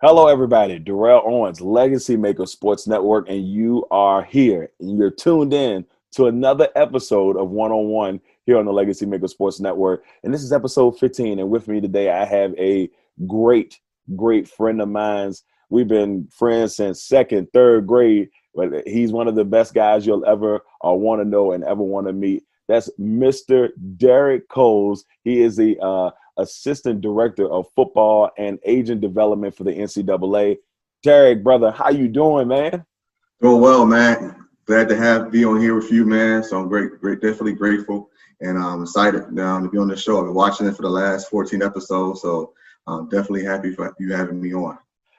Hello, everybody. Darrell Owens, Legacy Maker Sports Network, and you are here and you're tuned in to another episode of One on One here on the Legacy Maker Sports Network. And this is episode 15. And with me today, I have a great, great friend of mine's. We've been friends since second, third grade, but he's one of the best guys you'll ever uh, want to know and ever want to meet. That's Mr. Derek Coles. He is the uh, assistant director of football and agent development for the NCAA. Derek, brother, how you doing, man? Doing well, man. Glad to have be on here with you, man. So I'm great, great, definitely grateful, and I'm excited um, to be on the show. I've been watching it for the last 14 episodes, so I'm definitely happy for you having me on.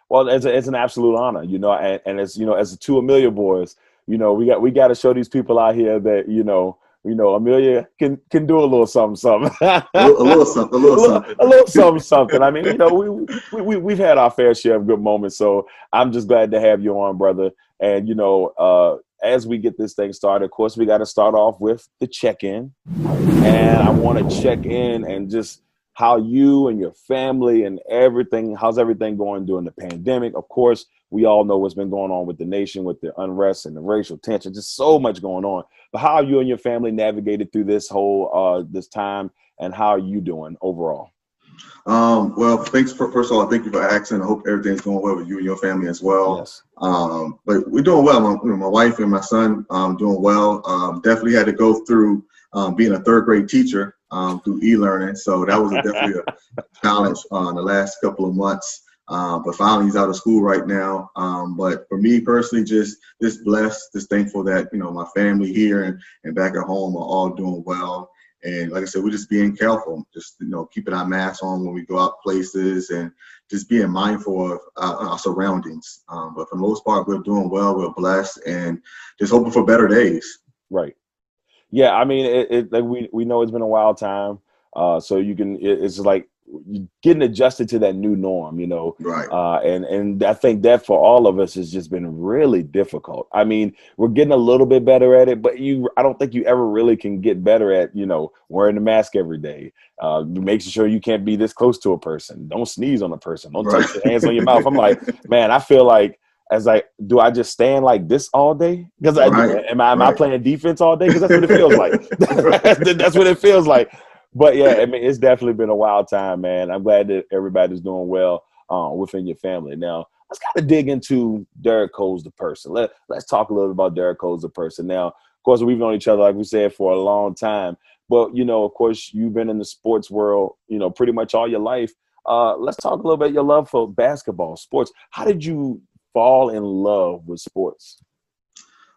Well, it's, a, it's an absolute honor, you know, and, and as you know, as the two Amelia boys, you know, we got we got to show these people out here that you know you know, Amelia can can do a little something, something. a, little, a little something, a little something, a little something, something. I mean, you know, we, we we we've had our fair share of good moments, so I'm just glad to have you on, brother. And you know, uh, as we get this thing started, of course, we got to start off with the check-in, and I want to check in and just how you and your family and everything, how's everything going during the pandemic? Of course, we all know what's been going on with the nation, with the unrest and the racial tension, just so much going on. But how you and your family navigated through this whole uh, this time, and how are you doing overall? Um, well, thanks for first of all, I thank you for asking. I hope everything's going well with you and your family as well. Yes. Um, but we're doing well. My, my wife and my son um, doing well. Um, definitely had to go through um, being a third grade teacher um, through e-learning, so that was definitely a challenge uh, in the last couple of months. Uh, but finally, he's out of school right now. Um, but for me personally, just just blessed, just thankful that you know my family here and, and back at home are all doing well. And like I said, we're just being careful, just you know, keeping our masks on when we go out places, and just being mindful of uh, our surroundings. Um, but for the most part, we're doing well. We're blessed, and just hoping for better days. Right. Yeah, I mean, it, it like we we know it's been a wild time. Uh, so you can, it, it's like getting adjusted to that new norm, you know. Right. Uh, and and I think that for all of us has just been really difficult. I mean, we're getting a little bit better at it, but you, I don't think you ever really can get better at, you know, wearing the mask every day, uh, making sure you can't be this close to a person, don't sneeze on a person, don't right. touch your hands on your mouth. I'm like, man, I feel like as I do I just stand like this all day? Because I right. am I am right. I playing defense all day? Because that's what it feels like. that's what it feels like but yeah, I mean, it's definitely been a wild time, man. I'm glad that everybody's doing well uh, within your family. Now, let's kind of dig into Derek Coles, the person. Let, let's talk a little bit about Derek Coles, the person. Now, of course, we've known each other, like we said, for a long time. But, you know, of course, you've been in the sports world, you know, pretty much all your life. Uh, let's talk a little bit your love for basketball, sports. How did you fall in love with sports?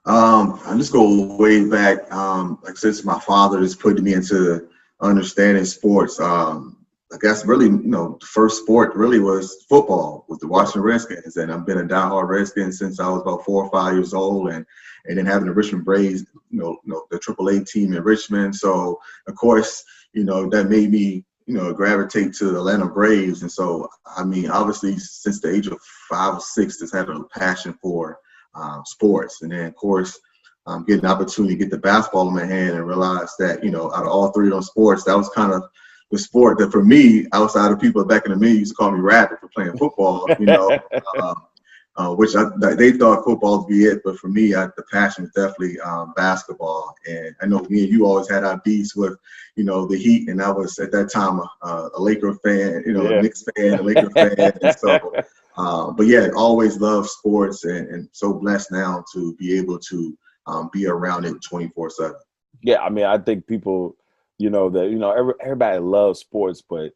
Um, I just go way back. Um, like since my father just put me into understanding sports. Um, I guess really, you know, the first sport really was football with the Washington Redskins, and I've been a diehard Redskins since I was about four or five years old, and and then having the Richmond Braves, you know, you know the AAA team in Richmond. So of course, you know, that made me, you know, gravitate to the Atlanta Braves, and so I mean, obviously, since the age of five or six, just had a passion for um, sports, and then of course um, get an opportunity to get the basketball in my hand and realize that, you know, out of all three of those sports, that was kind of the sport that for me, outside of people back in the me used to call me rabbit for playing football, you know, uh, uh, which I, they thought football would be it. But for me, I, the passion was definitely um, basketball. And I know me and you always had our beats with, you know, the Heat. And I was at that time a, a Laker fan, you know, yeah. a Knicks fan, a Laker fan. And so, uh, but yeah, always loved sports and, and so blessed now to be able to um, be around it 24 seven. Yeah, I mean, I think people, you know, that you know, every, everybody loves sports, but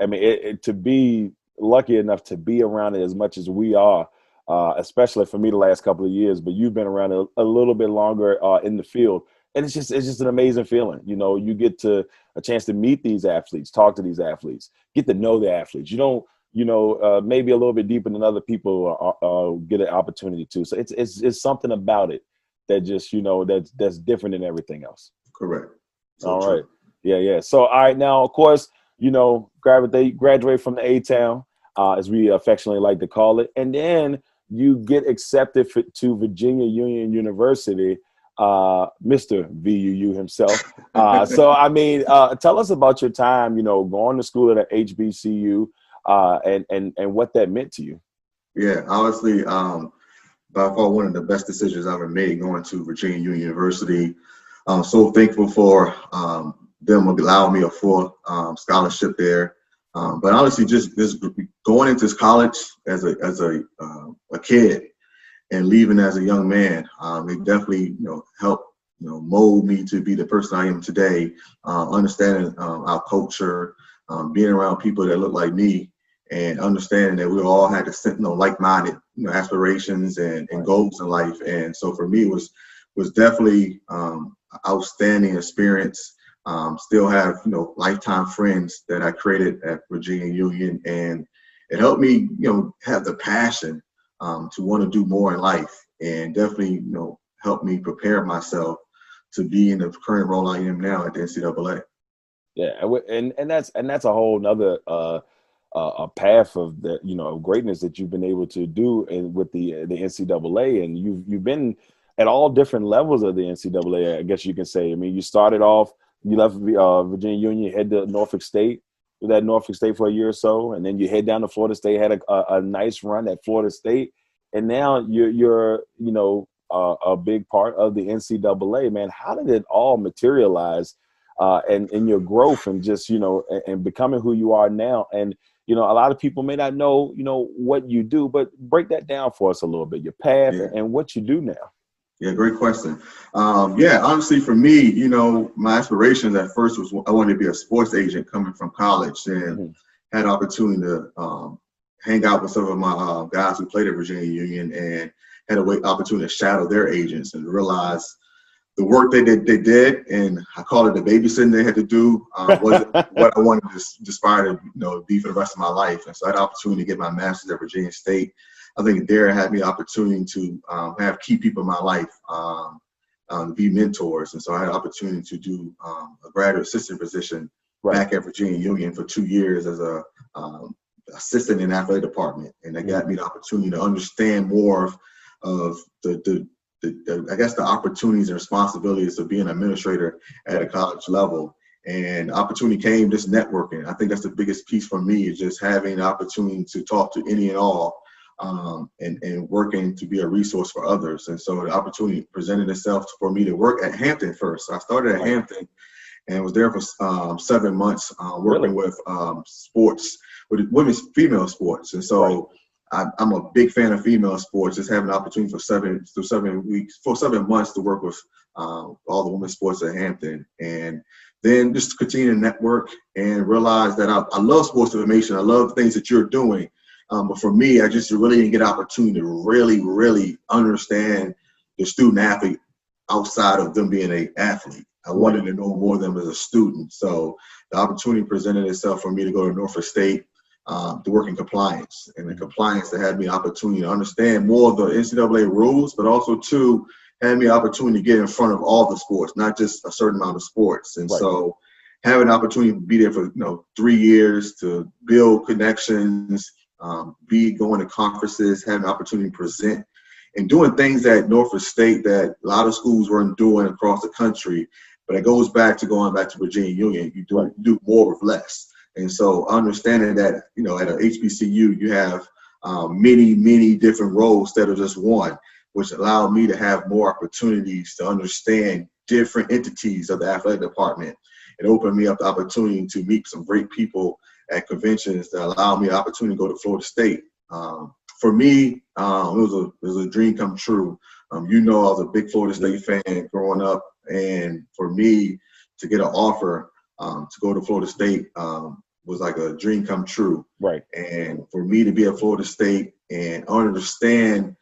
I mean, it, it, to be lucky enough to be around it as much as we are, uh, especially for me the last couple of years, but you've been around a, a little bit longer uh, in the field, and it's just it's just an amazing feeling. You know, you get to a chance to meet these athletes, talk to these athletes, get to know the athletes. You don't you know, uh, maybe a little bit deeper than other people uh, uh, get an opportunity to. So it's it's it's something about it that just you know that's that's different than everything else. Correct. So all true. right. Yeah, yeah. So all right, now of course, you know, graduate graduate from the A town, uh, as we affectionately like to call it, and then you get accepted for, to Virginia Union University. Uh, Mr. VUU himself. Uh, so, I mean, uh, tell us about your time, you know, going to school at a HBCU, uh, and and and what that meant to you. Yeah, honestly, um, by far one of the best decisions I've ever made going to Virginia Union University. I'm so thankful for um, them allowing me a full um, scholarship there. Um, but honestly, just just going into this college as a as a uh, a kid and leaving as a young man, um, it definitely you know helped you know mold me to be the person I am today. Uh, understanding um, our culture, being around people that look like me, and understanding that we all had the you know like-minded you know aspirations and, and goals in life. And so for me, it was was definitely um, outstanding experience. Um, still have you know lifetime friends that I created at Virginia Union, and it helped me you know have the passion um, to want to do more in life, and definitely you know helped me prepare myself to be in the current role I am now at the NCAA. Yeah, and and that's and that's a whole nother uh, uh, a path of the you know greatness that you've been able to do and with the the NCAA, and you've you've been at all different levels of the NCAA. I guess you can say. I mean, you started off, you left uh, Virginia Union, head to Norfolk State, with that Norfolk State for a year or so, and then you head down to Florida State, had a, a, a nice run at Florida State, and now you're you're you know uh, a big part of the NCAA. Man, how did it all materialize? Uh, and in your growth and just you know and, and becoming who you are now and you know, a lot of people may not know, you know, what you do, but break that down for us a little bit, your path yeah. and what you do now. Yeah, great question. Um, yeah, honestly, for me, you know, my aspirations at first was I wanted to be a sports agent coming from college and mm-hmm. had opportunity to um, hang out with some of my uh, guys who played at Virginia Union and had a way opportunity to shadow their agents and realize the work they did, they did, and I call it the babysitting they had to do, um, wasn't what I wanted to aspire to, you know, be for the rest of my life. And so I had opportunity to get my master's at Virginia State. I think there had me the opportunity to um, have key people in my life um, um, be mentors. And so I had opportunity to do um, a graduate assistant position right. back at Virginia Union for two years as a um, assistant in athletic department. And that got me the opportunity to understand more of, of the, the the, I guess the opportunities and responsibilities of being an administrator at a college level. And opportunity came just networking. I think that's the biggest piece for me is just having the opportunity to talk to any and all um, and, and working to be a resource for others. And so the opportunity presented itself for me to work at Hampton first. So I started at Hampton and was there for um, seven months uh, working really? with um, sports, with women's female sports. And so. I, am a big fan of female sports. Just having an opportunity for seven for seven weeks for seven months to work with um, all the women's sports at Hampton, and then just continue to network and realize that I, I love sports information. I love things that you're doing, um, but for me, I just really didn't get an opportunity to really, really understand the student athlete outside of them being an athlete. I wanted to know more of them as a student. So the opportunity presented itself for me to go to Norfolk State um, to work in compliance. And the compliance that had me opportunity to understand more of the NCAA rules, but also to had me opportunity to get in front of all the sports, not just a certain amount of sports. And right. so having an opportunity to be there for you know three years to build connections, um, be going to conferences, having an opportunity to present, and doing things at Norfolk State that a lot of schools weren't doing across the country. But it goes back to going back to Virginia Union. You do, do more with less. And so understanding that, you know, at a HBCU, you have um, many, many different roles instead of just one, which allowed me to have more opportunities to understand different entities of the athletic department. It opened me up the opportunity to meet some great people at conventions that allowed me the opportunity to go to Florida State. Um, for me, um, it was a it was a dream come true Um, you know, I was a big Florida State fan growing up, and for me to get an offer um, to go to Florida State um, was like a dream come true. Right. And for me to be at Florida State and understand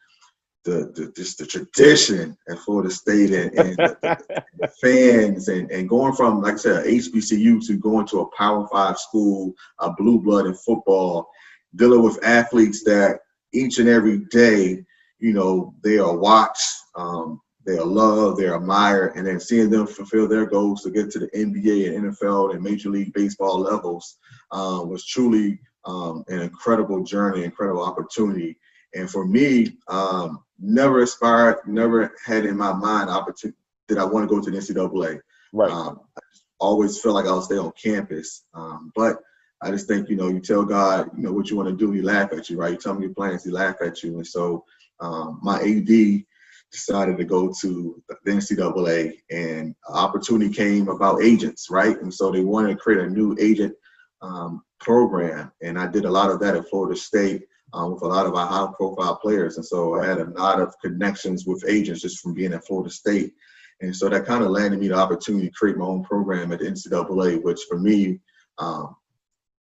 the the just the tradition at Florida State and, and the, the, fans and, and going from like I said HBCU to going to a Power Five school, a blue blood in football, dealing with athletes that each and every day, you know, they are watched, um, they are loved, they're admired, and then seeing them fulfill their goals to get to the NBA and NFL and Major League Baseball levels uh, was truly um, an incredible journey, incredible opportunity. And for me, um, never aspired, never had in my mind opportunity that I want to go to the NCAA. Right. Um, I always felt like I'll stay on campus. Um, but I just think, you know, you tell God, you know, what you want to do, he laugh at you, right? You tell him your plans, he laugh at you. And so um, my AD decided to go to the NCAA and opportunity came about agents, right? And so they wanted to create a new agent um, program. And I did a lot of that at Florida State um, with a lot of our high profile players. And so I had a lot of connections with agents just from being at Florida State. And so that kind of landed me the opportunity to create my own program at the NCAA, which for me, um,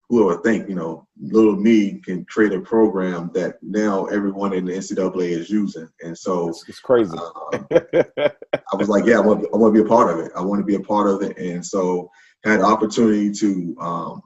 who would think, you know, little me can create a program that now everyone in the NCAA is using. And so it's, it's crazy. Um, I was like, yeah, I want, I want to be a part of it. I want to be a part of it. And so had the opportunity to um,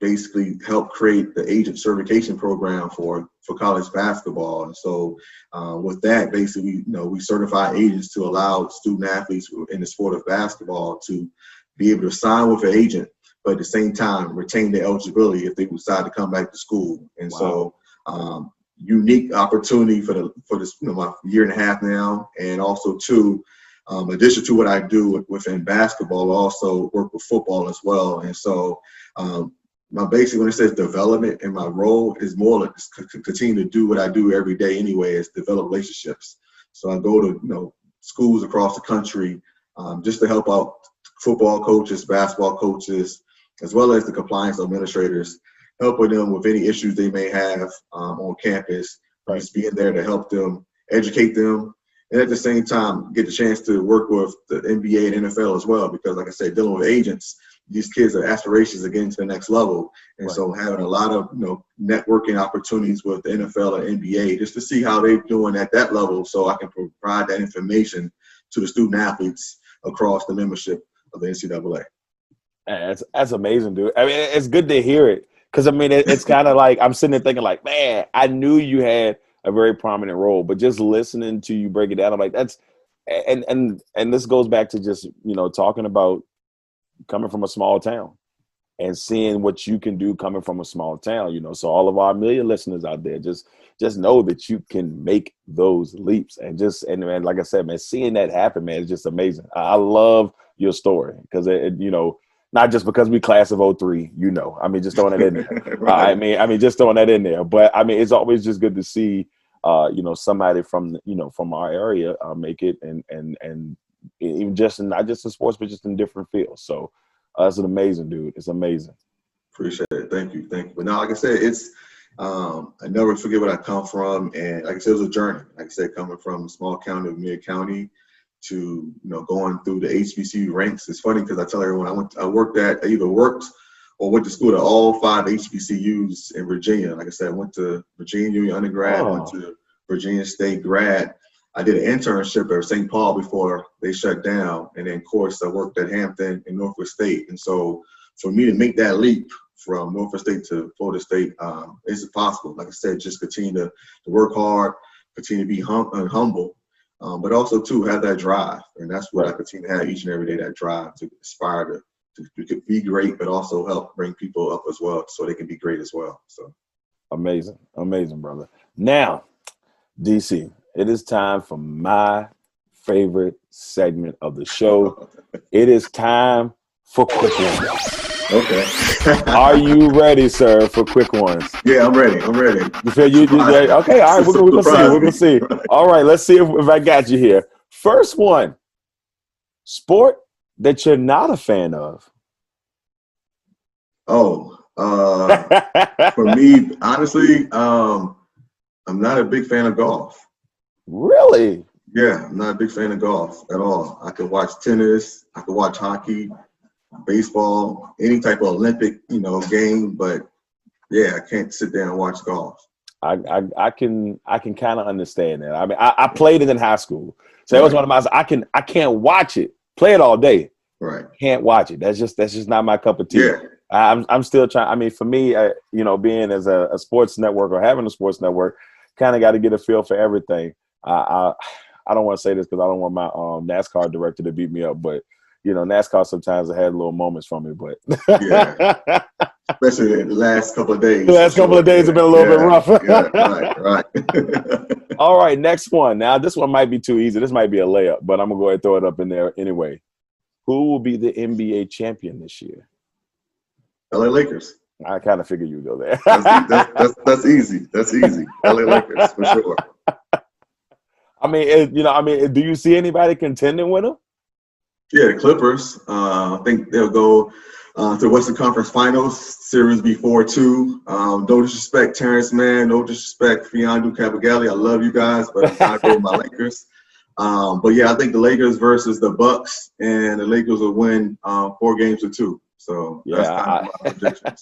basically help create the agent certification program for for college basketball. And so, uh, with that, basically, you know, we certify agents to allow student athletes in the sport of basketball to be able to sign with an agent, but at the same time retain their eligibility if they decide to come back to school. And wow. so, um, unique opportunity for the for this you know my year and a half now, and also too. Um, addition to what I do within basketball, I also work with football as well. And so um, my basic when it says development and my role is more like to continue to do what I do every day anyway is develop relationships. So I go to you know schools across the country um, just to help out football coaches, basketball coaches, as well as the compliance administrators, helping them with any issues they may have um, on campus. Right. Just being there to help them, educate them, and at the same time get the chance to work with the NBA and NFL as well. Because like I said, dealing with agents, these kids are aspirations of getting to the next level. And right. so having a lot of you know networking opportunities with the NFL and NBA just to see how they're doing at that level so I can provide that information to the student athletes across the membership of the NCAA. That's that's amazing, dude. I mean, it's good to hear it. Because I mean, it, it's kind of like I'm sitting there thinking, like, man, I knew you had a very prominent role, but just listening to you break it down, I'm like, that's and and and this goes back to just you know talking about coming from a small town and seeing what you can do coming from a small town you know? So all of our million listeners out there just just know that you can make those leaps and just and, and like i said man seeing that happen man is just amazing. I love your story because it, it, you know not just because we class of 03 you know i mean just throwing it in there right. i mean i mean just throwing that in there but i mean it's always just good to see uh you know somebody from you know from our area uh, make it and and and even just in, not just in sports, but just in different fields. So uh, it's an amazing dude. It's amazing. Appreciate it. Thank you. Thank you. But now, like I said, it's um, I never forget where I come from, and like I said, it was a journey. Like I said, coming from a small county of Mid County to you know going through the HBCU ranks. It's funny because I tell everyone I went, I worked at, I either worked or went to school at all five HBCUs in Virginia. Like I said, I went to Virginia Union undergrad, oh. went to Virginia State grad, I did an internship at St. Paul before they shut down, and then of course I worked at Hampton and Norfolk State. And so for me to make that leap from Norfolk State to Florida State um, is possible. Like I said, just continue to, to work hard, continue to be hum- uh, humble, um, but also to have that drive. And that's what I continue to have each and every day, that drive to aspire to, to, to be great, but also help bring people up as well so they can be great as well. So amazing, amazing, brother. Now, DC, it is time for my favorite segment of the show. it is time for quick ones. Okay. Are you ready, sir, for quick ones? Yeah, I'm ready. I'm ready. You feel you, you ready? Okay, all right. We're, we're gonna see. We're gonna see. All right, let's see if, if I got you here. First one: sport that you're not a fan of. Oh, uh, for me, honestly, um, I'm not a big fan of golf. Really? Yeah, I'm not a big fan of golf at all. I could watch tennis, I could watch hockey, baseball, any type of Olympic, you know, game, but yeah, I can't sit there and watch golf. I I, I can I can kind of understand that. I mean, I, I, played it in high school, so that was one of my. I can I can't watch it, play it all day. Right. Can't watch it. That's just that's just not my cup of tea. Yeah. I'm I'm still trying. I mean, for me, uh, you know, being as a, a, sports network or having a sports network, kind of got to get a feel for everything. I I, I don't want to say this because I don't want my um, NASCAR director to beat me up, but you know, NASCAR sometimes had little moments for me, but yeah. especially the last couple of days. The last couple of days have been a little yeah, bit rough. yeah, right, right. All right, next one. Now this one might be too easy. This might be a layup, but I'm gonna go ahead and throw it up in there anyway. Who will be the NBA champion this year? LA Lakers. I kind of figured you'd go there. that's, that's, that's, that's, easy. That's easy. LA Lakers for sure. I mean, it, you know, I mean, do you see anybody contending with them? Yeah, the Clippers. Uh, I think they'll go uh, to the Western Conference Finals, Series before two. Um, no disrespect, Terrence Mann. No disrespect, Mfiondu Kabengele. I love you guys, but I go with my Lakers. Um, but yeah, I think the Lakers versus the Bucks, and the Lakers will win uh, four games to two. So yeah, that's, kind of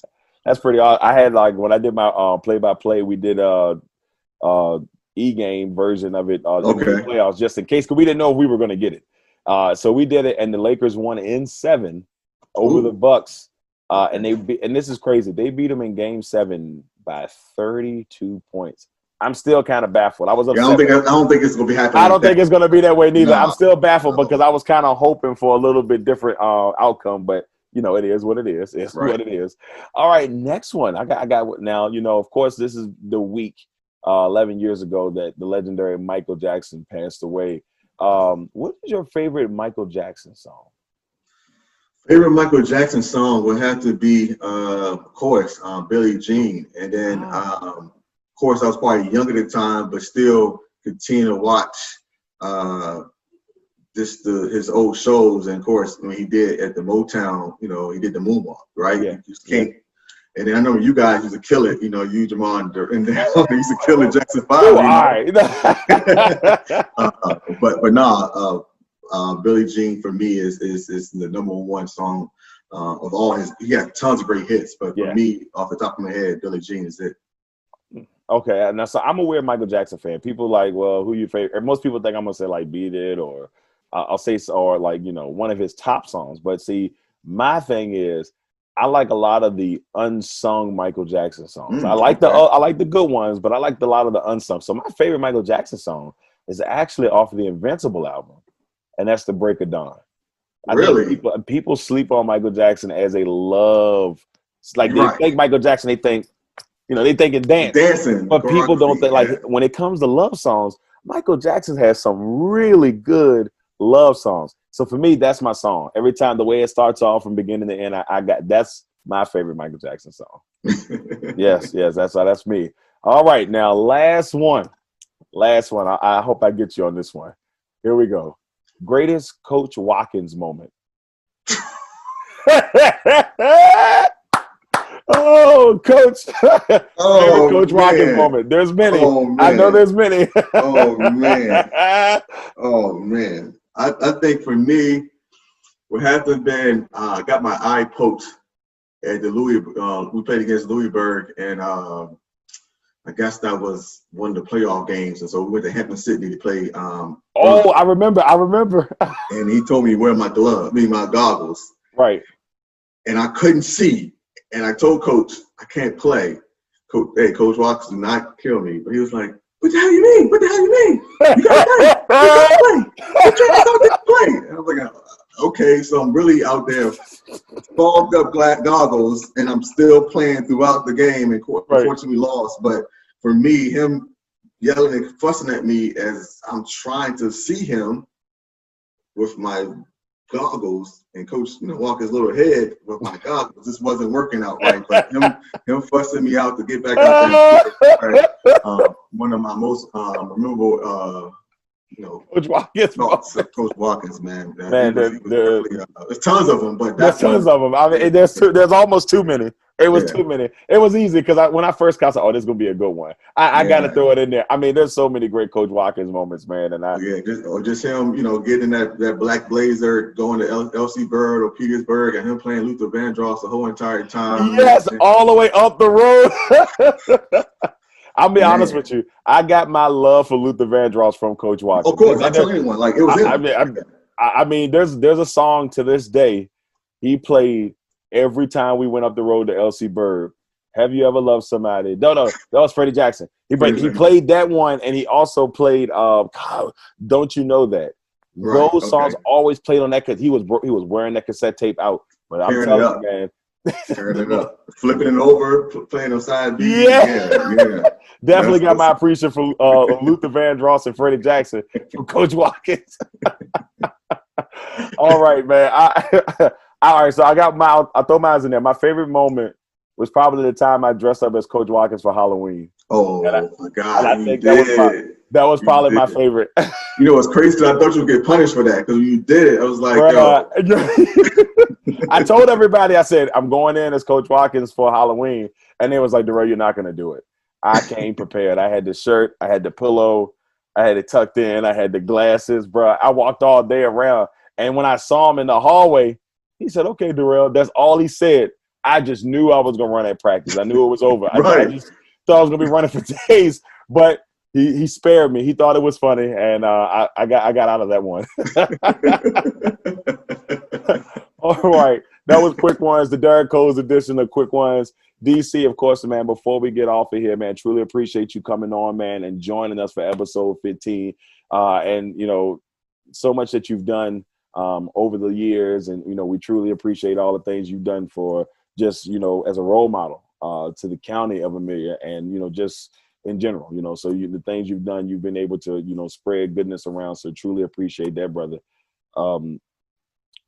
that's pretty. Odd. I had like when I did my uh, play-by-play, we did a uh, uh, e-game version of it. Uh, okay. Playoffs, just in case, because we didn't know if we were going to get it. Uh, so we did it, and the Lakers won in seven over Ooh. the Bucks. Uh, and they be, and this is crazy. They beat them in Game Seven by 32 points. I'm still kind of baffled. I was upset. Yeah, I don't think I, don't think it's gonna be happening. I don't think it's gonna be that way neither. No. I'm still baffled no. because I was kind of hoping for a little bit different uh, outcome, but you know, it is what it is. It's right. what it is. All right, next one. I got I got now. You know, of course, this is the week uh, 11 years ago that the legendary Michael Jackson passed away. Um, what is your favorite Michael Jackson song? Favorite Michael Jackson song would have to be, uh, of course, um, Billie Jean. And then, um, of course, I was probably younger at the time, but still continue to watch uh, just the, his old shows. And of course, when he did at the Motown, you know, he did the moonwalk, right? Yeah. You just can't. And then I know you guys used to kill it, you know, you, Jamal, and then used to kill it, Jackson 5. Oh, all right. uh, but, but nah, uh, uh, Billie Jean for me is is is the number one song uh, of all his. He got tons of great hits, but for me, off the top of my head, Billie Jean is it. Okay, now so I'm a weird Michael Jackson fan. People like, well, who you favorite? Most people think I'm gonna say like "Beat It" or uh, I'll say or like you know one of his top songs. But see, my thing is I like a lot of the unsung Michael Jackson songs. Mm, I like okay. the uh, I like the good ones, but I like a lot of the unsung. So my favorite Michael Jackson song is actually off of the Invincible album and that's the break of dawn. I really? people people sleep on Michael Jackson as a love. It's like they think Michael Jackson, they think, you know, they think it dance. Dancing. But people don't think like when it comes to love songs, Michael Jackson has some really good love songs. So for me, that's my song. Every time the way it starts off from beginning to end, I, I got that's my favorite Michael Jackson song. yes, yes, that's uh, that's me. All right, now last one, last one. I, I hope I get you on this one. Here we go greatest Coach Watkins moment. oh, Coach! Oh, Coach. Watkins moment. There's many. Oh, I know there's many. oh man. Oh man. I, I think for me, what happened been uh, I got my eye poked at the Louis. Uh, we played against Louisburg, and uh, I guess that was one of the playoff games, and so we went to Hampden-Sydney to play. Um, oh, I remember. I remember. and he told me to wear my glove, I mean my goggles. Right. And I couldn't see, and I told Coach I can't play. Coach, hey, Coach Watts did not kill me, but he was like, "What the hell you mean? What the hell you mean? You gotta play. You gotta play. You trying to play?" And I was like, "Okay." So I'm really out there, fogged up goggles, and I'm still playing throughout the game, and unfortunately right. lost, but for me, him yelling and fussing at me as I'm trying to see him with my goggles and coach you know walk his little head with my goggles this wasn't working out right but him him fussing me out to get back out there uh, one of my most um, memorable uh, you know, Coach Watkins. thoughts of Coach Watkins, man. Man, was- the- was the- uh, there's tons of them, but There's tons one- of them. I mean, there's too, there's almost too many. It was Yeah. too many. It was easy because I, when I first got, I said, "Oh, this is gonna be a good one." I, I got to throw it in there. I mean, there's so many great Coach Watkins moments, man. And I, Yeah, just or just him, you know, getting that that black blazer, going to L- LC Bird or Petersburg, and him playing Luther Vandross the whole entire time. yes, all the way up the road. I'll be honest with you. I got my love for Luther Vandross from Coach Watkins. of course, I tell anyone like it was. I, I mean, I, I mean, there's there's a song to this day he played every time we went up the road to LC Bird. Have you ever loved somebody? No, no, that was Freddie Jackson. He played, he played that one, and he also played. Uh, God, don't you know that? Right, Those songs always played on that because he was he was wearing that cassette tape out. But I'm it telling up. you, man, Tearing it up, flipping it over, playing on side B. Yeah. yeah, yeah. definitely got my appreciation for uh, Luther Vandross and Freddie Jackson from Coach Watkins. All right, man. I, all right, so I got my. I throw mine in there. My favorite moment was probably the time I dressed up as Coach Watkins for Halloween. Oh I- my I God, you think that was my- That was probably my did. favorite. You know, it's crazy. I thought you would get punished for that because you did it, I was like, yo, Bruh. I told everybody, I said, I'm going in as Coach Watkins for Halloween. And they was like, Darrell, you're not going to do it. I came prepared. I had the shirt, I had the pillow, I had it tucked in, I had the glasses, bro. I walked all day around. And when I saw him in the hallway, he said, Okay, Darrell, that's all he said. I just knew I was going to run at practice. I knew it was over. I- I, just thought I was going to be running for days. But he, he spared me. He thought it was funny, and uh, I, I got I got out of that one. All right. That was quick ones, the Derek Coles edition of quick ones. DC, of course, man, before we get off of here, man, truly appreciate you coming on, man, and joining us for episode 15. Uh, and, you know, so much that you've done um, over the years. And, you know, we truly appreciate all the things you've done for just, you know, as a role model uh, to the county of Amelia and, you know, just in general, you know, so you, the things you've done, you've been able to, you know, spread goodness around. So truly appreciate that, brother. Um,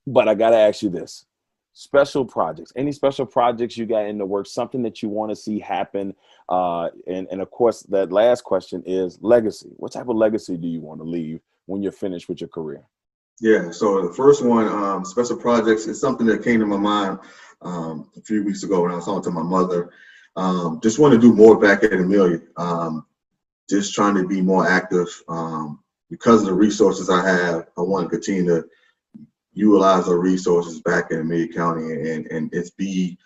but I gotta ask you this: special projects, any special projects you got in the works, something that you want to see happen, uh, and and of course that last question is legacy. What type of legacy do you want to leave when you're finished with your career? Yeah, so the first one, um, special projects, is something that came to my mind um, a few weeks ago when I was talking to my mother. Um, just want to do more back at Amelia. Um, just trying to be more active. Um, because of the resources I have, I want to continue to utilize the resources back in Amelia County and, and it's be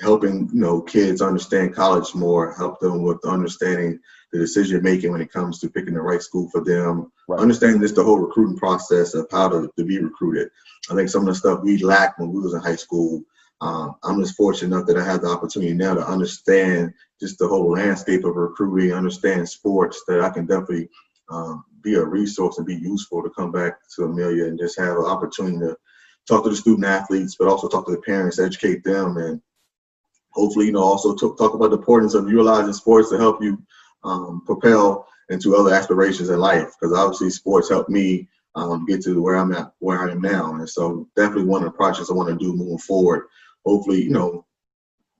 helping, you know, kids understand college more, help them with understanding the decision making when it comes to picking the right school for them, Right. understanding just the whole recruiting process of how to, to be recruited. I think some of the stuff we lacked when we was in high school. Um, I'm just fortunate enough that I have the opportunity now to understand just the whole landscape of recruiting, understand sports. That I can definitely um, be a resource and be useful to come back to Amelia and just have an opportunity to talk to the student athletes, but also talk to the parents, educate them, and hopefully, you know, also talk, talk about the importance of utilizing sports to help you um, propel into other aspirations in life. Because obviously, sports helped me um, get to where I'm at, where I am now, and so definitely one of the projects I want to do moving forward. Hopefully, you know,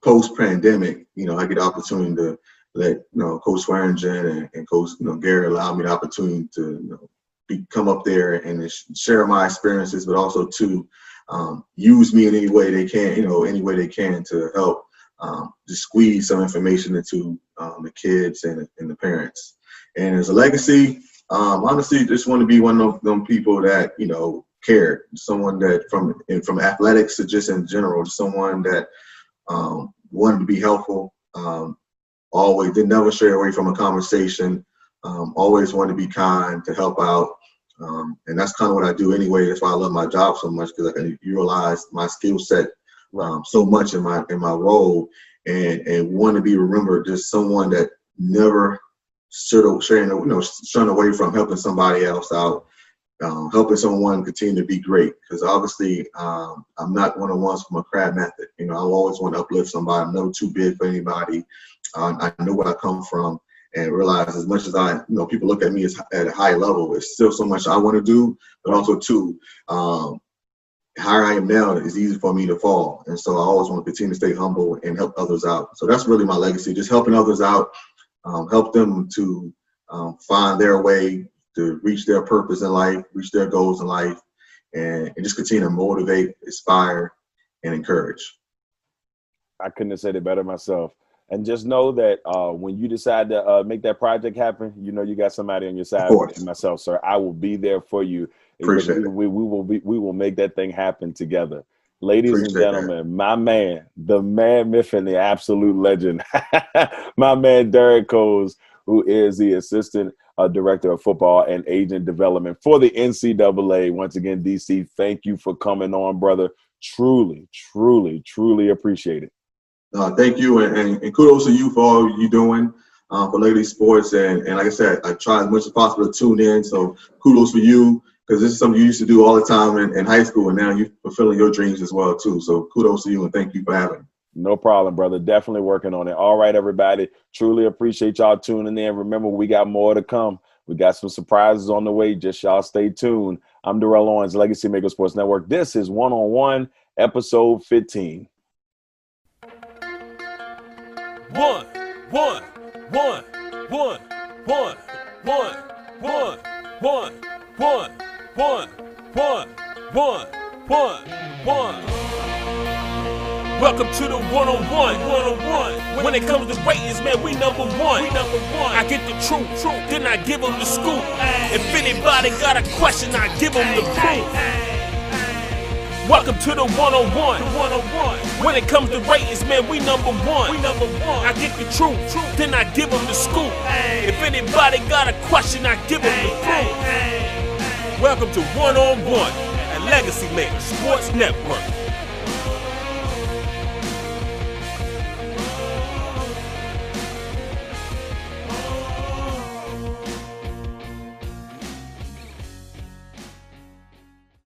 post pandemic, you know, I get the opportunity to let you know Coach Swearingen and, and Coach you know Gary allow me the opportunity to you know be, come up there and share my experiences, but also to um, use me in any way they can, you know, any way they can to help um, just squeeze some information into um, the kids and, and the parents. And as a legacy, um, honestly, just want to be one of them people that you know cared, someone that from from athletics to just in general, someone that um, wanted to be helpful. Um, always did never stray away from a conversation. Um, always wanted to be kind, to help out, um, and that's kind of what I do anyway. That's why I love my job so much because I can utilize my skill set um, so much in my in my role, and and want to be remembered just someone that never should straying you know straying away from helping somebody else out, um, helping someone continue to be great. Because obviously, um, I'm not one of the ones from a crab method. You know, I always want to uplift somebody. I'm never too big for anybody. Uh, I know where I come from and realize as much as I, you know, people look at me as at a high level, it's still so much I want to do, but also too, um, higher I am now, it's easy for me to fall. And so I always want to continue to stay humble and help others out. So that's really my legacy, just helping others out, um, help them to um, find their way, to reach their purpose in life, reach their goals in life, and, and just continue to motivate, inspire, and encourage. I couldn't have said it better myself. And just know that uh, when you decide to uh, make that project happen, you know you got somebody on your side. And myself, sir, I will be there for you. Appreciate we, it. We, we will be, we will make that thing happen together. Ladies Appreciate and gentlemen, that. my man, the man, and the absolute legend, my man Derek Coles, who is the assistant uh, director of football and agent development for the NCAA. Once again, DC, thank you for coming on, brother. Truly, truly, truly appreciate it. Uh, thank you, and, and, kudos to you for all you're doing uh, for Lady Sports. And, and like I said, I try as much as possible to tune in. So kudos for you because this is something you used to do all the time in, in high school, and now you're fulfilling your dreams as well too. So kudos to you, and thank you for having me. No problem, brother. Definitely working on it. All right, everybody. Truly appreciate y'all tuning in. Remember, we got more to come. We got some surprises on the way. Just y'all stay tuned. I'm Darrell Owens, Legacy Maker Sports Network. This is One on One, episode 15. One, one, one, one, one, one, one, one, one, one, one, one, one, one. Welcome to the one-on-one, one-on-one. When it comes to ratings, man, we number one. We number one. I get the truth, truth, then I give them the scoop. If anybody got a question, I give them the proof. Welcome to the one-on-one. The one-on-one. When it comes to ratings, man, we number one. We number one. I get the truth, truth. then I give them the scoop. If anybody got a question, I give them the proof. Welcome to one-on-one at Legacy Maker Sports Network.